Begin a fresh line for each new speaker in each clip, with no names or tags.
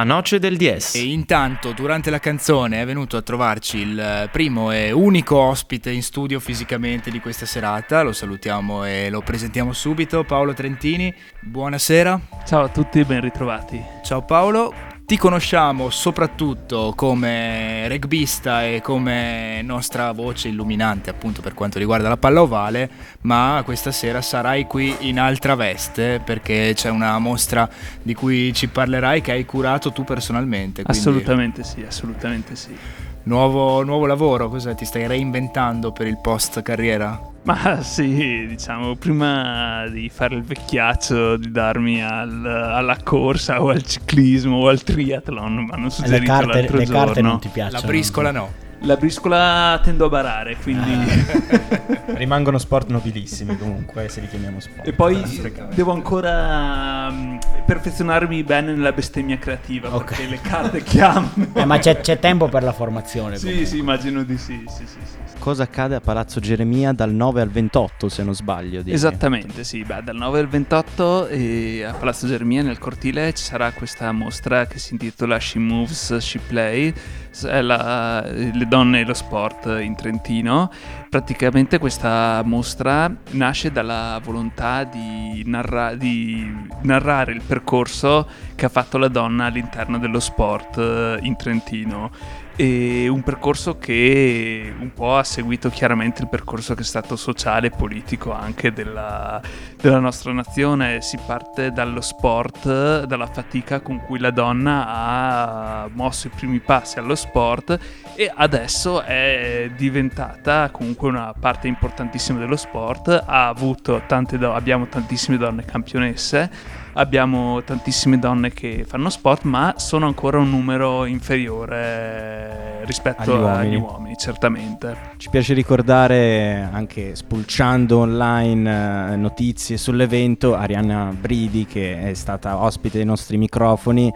La noce del DS.
E intanto, durante la canzone, è venuto a trovarci il primo e unico ospite in studio fisicamente di questa serata. Lo salutiamo e lo presentiamo subito. Paolo Trentini, buonasera.
Ciao a tutti, ben ritrovati.
Ciao Paolo. Ti conosciamo soprattutto come rugbista e come nostra voce illuminante appunto per quanto riguarda la palla ovale, ma questa sera sarai qui in altra veste perché c'è una mostra di cui ci parlerai che hai curato tu personalmente.
Quindi... Assolutamente sì, assolutamente sì.
Nuovo, nuovo lavoro, cos'è? Ti stai reinventando per il post carriera?
Ma sì, diciamo, prima di fare il vecchiaccio, di darmi al, alla corsa o al ciclismo o al triathlon, ma non suggerito le carte, l'altro
le
giorno.
carte non ti piacciono?
La briscola no.
La briscola tendo a barare, quindi...
Ah. Rimangono sport nobilissimi comunque, se li chiamiamo sport.
E poi devo ancora um, perfezionarmi bene nella bestemmia creativa, okay. perché le carte chiamano...
Eh, ma c'è, c'è, tempo per la formazione.
Sì, comunque. sì, immagino di sì, sì, sì, sì
cosa accade a Palazzo Geremia dal 9 al 28, se non sbaglio.
Dici. Esattamente, sì, Beh, dal 9 al 28 eh, a Palazzo Geremia nel cortile ci sarà questa mostra che si intitola She Moves, She Play, la, le donne e lo sport in Trentino. Praticamente questa mostra nasce dalla volontà di, narra- di narrare il percorso che ha fatto la donna all'interno dello sport eh, in Trentino e un percorso che un po' ha seguito chiaramente il percorso che è stato sociale e politico anche della, della nostra nazione. Si parte dallo sport, dalla fatica con cui la donna ha mosso i primi passi allo sport e adesso è diventata comunque una parte importantissima dello sport. Ha avuto tante do- abbiamo tantissime donne campionesse abbiamo tantissime donne che fanno sport, ma sono ancora un numero inferiore rispetto agli uomini, agli uomini certamente.
Ci piace ricordare, anche spulciando online eh, notizie sull'evento, Arianna Bridi che è stata ospite dei nostri microfoni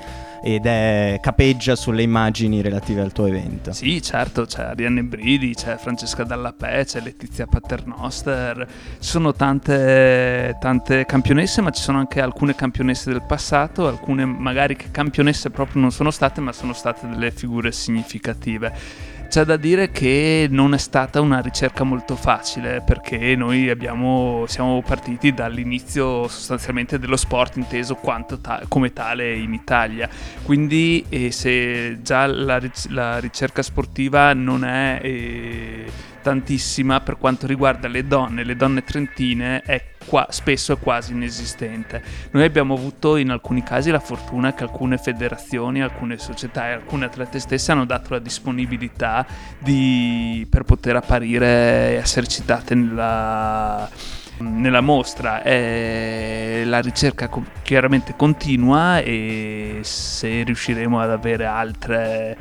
ed è capeggia sulle immagini relative al tuo evento.
Sì, certo, c'è Arianne Bridi, c'è Francesca Dallapè, c'è Letizia Paternoster, ci sono tante, tante campionesse, ma ci sono anche alcune campionesse del passato, alcune magari che campionesse proprio non sono state, ma sono state delle figure significative. C'è da dire che non è stata una ricerca molto facile perché noi abbiamo, siamo partiti dall'inizio sostanzialmente dello sport inteso ta- come tale in Italia. Quindi eh, se già la, la, ricerca sportiva non è... Eh, tantissima per quanto riguarda le donne, le donne trentine è qua, spesso è quasi inesistente. Noi abbiamo avuto in alcuni casi la fortuna che alcune federazioni, alcune società e alcune atlete stesse hanno dato la disponibilità di, per poter apparire e essere citate nella nella mostra eh, la ricerca chiaramente continua e se riusciremo ad avere altre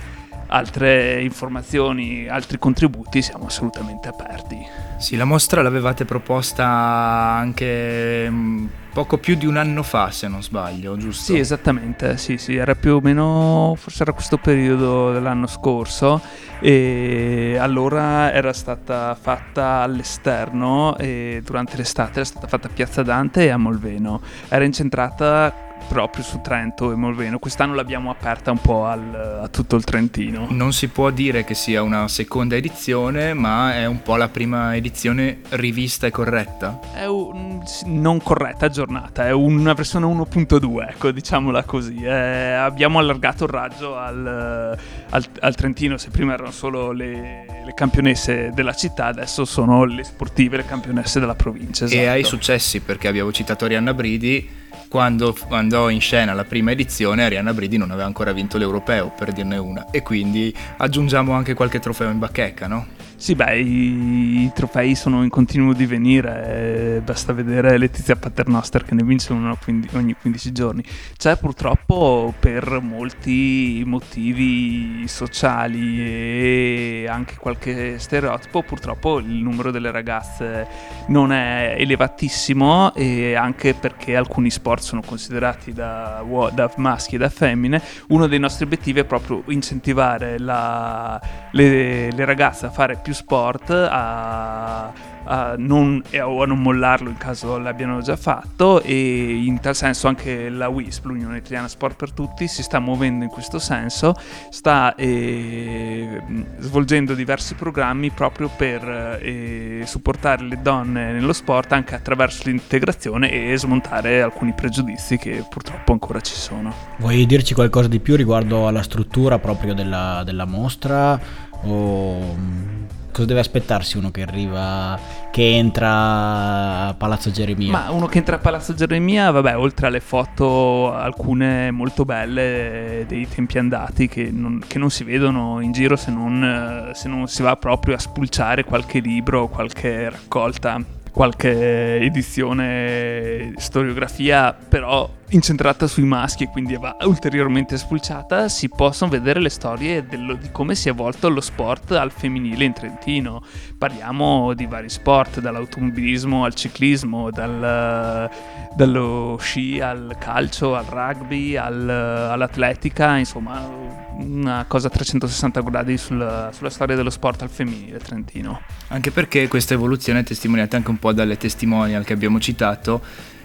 altre informazioni, altri contributi, siamo assolutamente aperti.
Sì, la mostra l'avevate proposta anche mm, poco più di un anno fa, se non sbaglio, giusto?
Sì, esattamente, sì, sì, era più o meno, forse era questo periodo dell'anno scorso e allora era stata fatta all'esterno e durante l'estate era stata fatta a Piazza Dante e a Molveno. Era incentrata proprio su Trento e Molveno. Quest'anno l'abbiamo aperta un po' al, a tutto il Trentino.
Non si può dire che sia una seconda edizione, ma è un po' la prima edizione rivista e corretta?
È un, non corretta, aggiornata, è una versione 1.2, ecco, diciamola così. Eh, abbiamo allargato il raggio al, al, al, Trentino, se prima erano solo le, le, campionesse della città, adesso sono le sportive, le campionesse della provincia. Esatto.
E hai successi perché abbiamo citato Arianna Bridi quando andò in scena la prima edizione Arianna Bridi non aveva ancora vinto l'europeo per dirne una e quindi aggiungiamo anche qualche trofeo in bacheca no?
Sì, beh, i, i, trofei sono in continuo divenire, eh, basta vedere Letizia Paternoster che ne vince uno ogni 15 giorni. C'è purtroppo per molti motivi sociali e anche qualche stereotipo, purtroppo il numero delle ragazze non è elevatissimo e anche perché alcuni sport sono considerati da, da maschi e da femmine. Uno dei nostri obiettivi è proprio incentivare la, le, le ragazze a fare più sport, a a non, a non mollarlo in caso l'abbiano già fatto e in tal senso anche la WISP, l'Unione Italiana Sport per Tutti, si sta muovendo in questo senso, sta eh, svolgendo diversi programmi proprio per eh, supportare le donne nello sport anche attraverso l'integrazione e smontare alcuni pregiudizi che purtroppo ancora ci sono.
Vuoi dirci qualcosa di più riguardo alla struttura proprio della, della mostra? O cosa deve aspettarsi uno che arriva, che entra a Palazzo Geremia?
Ma uno che entra a Palazzo Geremia, vabbè, oltre alle foto, alcune molto belle dei tempi andati che non, che non si vedono in giro se non, se non si va proprio a spulciare qualche libro, qualche raccolta qualche edizione storiografia però incentrata sui maschi e quindi va ulteriormente spulciata, si possono vedere le storie dello, di come si è evolto lo sport al femminile in Trentino. Parliamo di vari sport, dall'automobilismo al ciclismo, dal, dallo sci al calcio, al rugby, al, all'atletica, insomma una cosa a 360 gradi sulla, sulla, storia dello sport al femminile trentino.
Anche perché questa evoluzione è testimoniata anche un po' dalle testimonial che abbiamo citato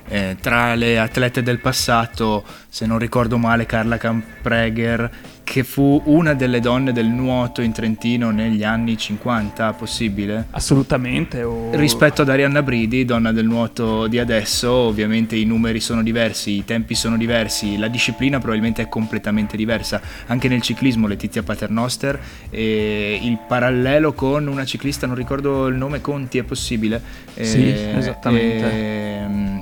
eh, tra le atlete del passato, se non ricordo male, Carla Campreger, che fu una delle donne del nuoto in Trentino negli anni 50, possibile?
Assolutamente. O...
Rispetto ad Arianna Bridi, donna del nuoto di adesso, ovviamente i numeri sono diversi, i tempi sono diversi, la disciplina probabilmente è completamente diversa. Anche nel ciclismo Letizia Paternoster e il parallelo con una ciclista, non ricordo il nome, Conti, è possibile?
Sì, eh, esattamente. Eh,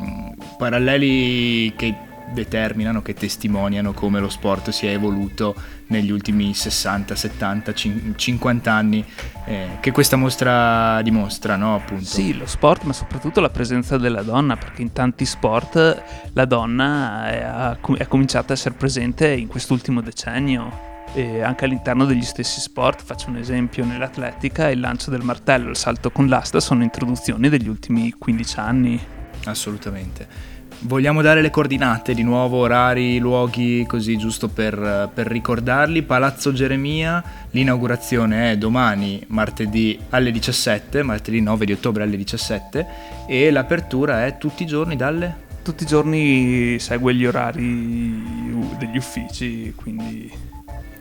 paralleli che determinano, che testimoniano come lo sport si è evoluto negli ultimi 60, 70, 50 anni eh, che questa mostra dimostra, no? Appunto.
Sì, lo sport, ma soprattutto la presenza della donna, perché in tanti sport la donna è, è cominciata a essere presente in quest'ultimo decennio. E anche all'interno degli stessi sport, faccio un esempio, nell'atletica il lancio del martello e il salto con l'asta sono introduzioni degli ultimi 15 anni.
Assolutamente. Vogliamo dare le coordinate di nuovo, orari, luoghi, così giusto per, per, ricordarli. Palazzo Geremia, l'inaugurazione è domani, martedì alle 17, martedì 9 di ottobre alle 17 e l'apertura è tutti i giorni dalle?
Tutti i giorni segue gli orari degli uffici, quindi...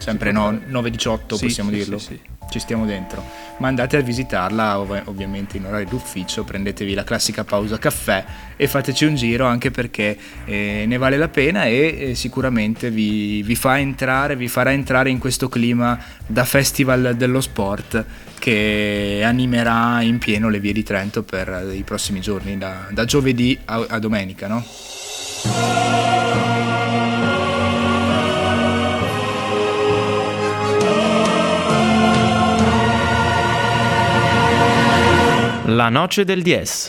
Sempre no, 9-18
sì,
possiamo
sì,
dirlo.
Sì,
ci stiamo dentro. Ma andate a visitarla ov- ovviamente in orario d'ufficio, prendetevi la classica pausa caffè e fateci un giro anche perché eh, ne vale la pena e eh, sicuramente vi, vi, fa entrare, vi farà entrare in questo clima da festival dello sport che animerà in pieno le vie di Trento per i prossimi giorni, da, da giovedì a, a domenica, no?
La noce del Dies.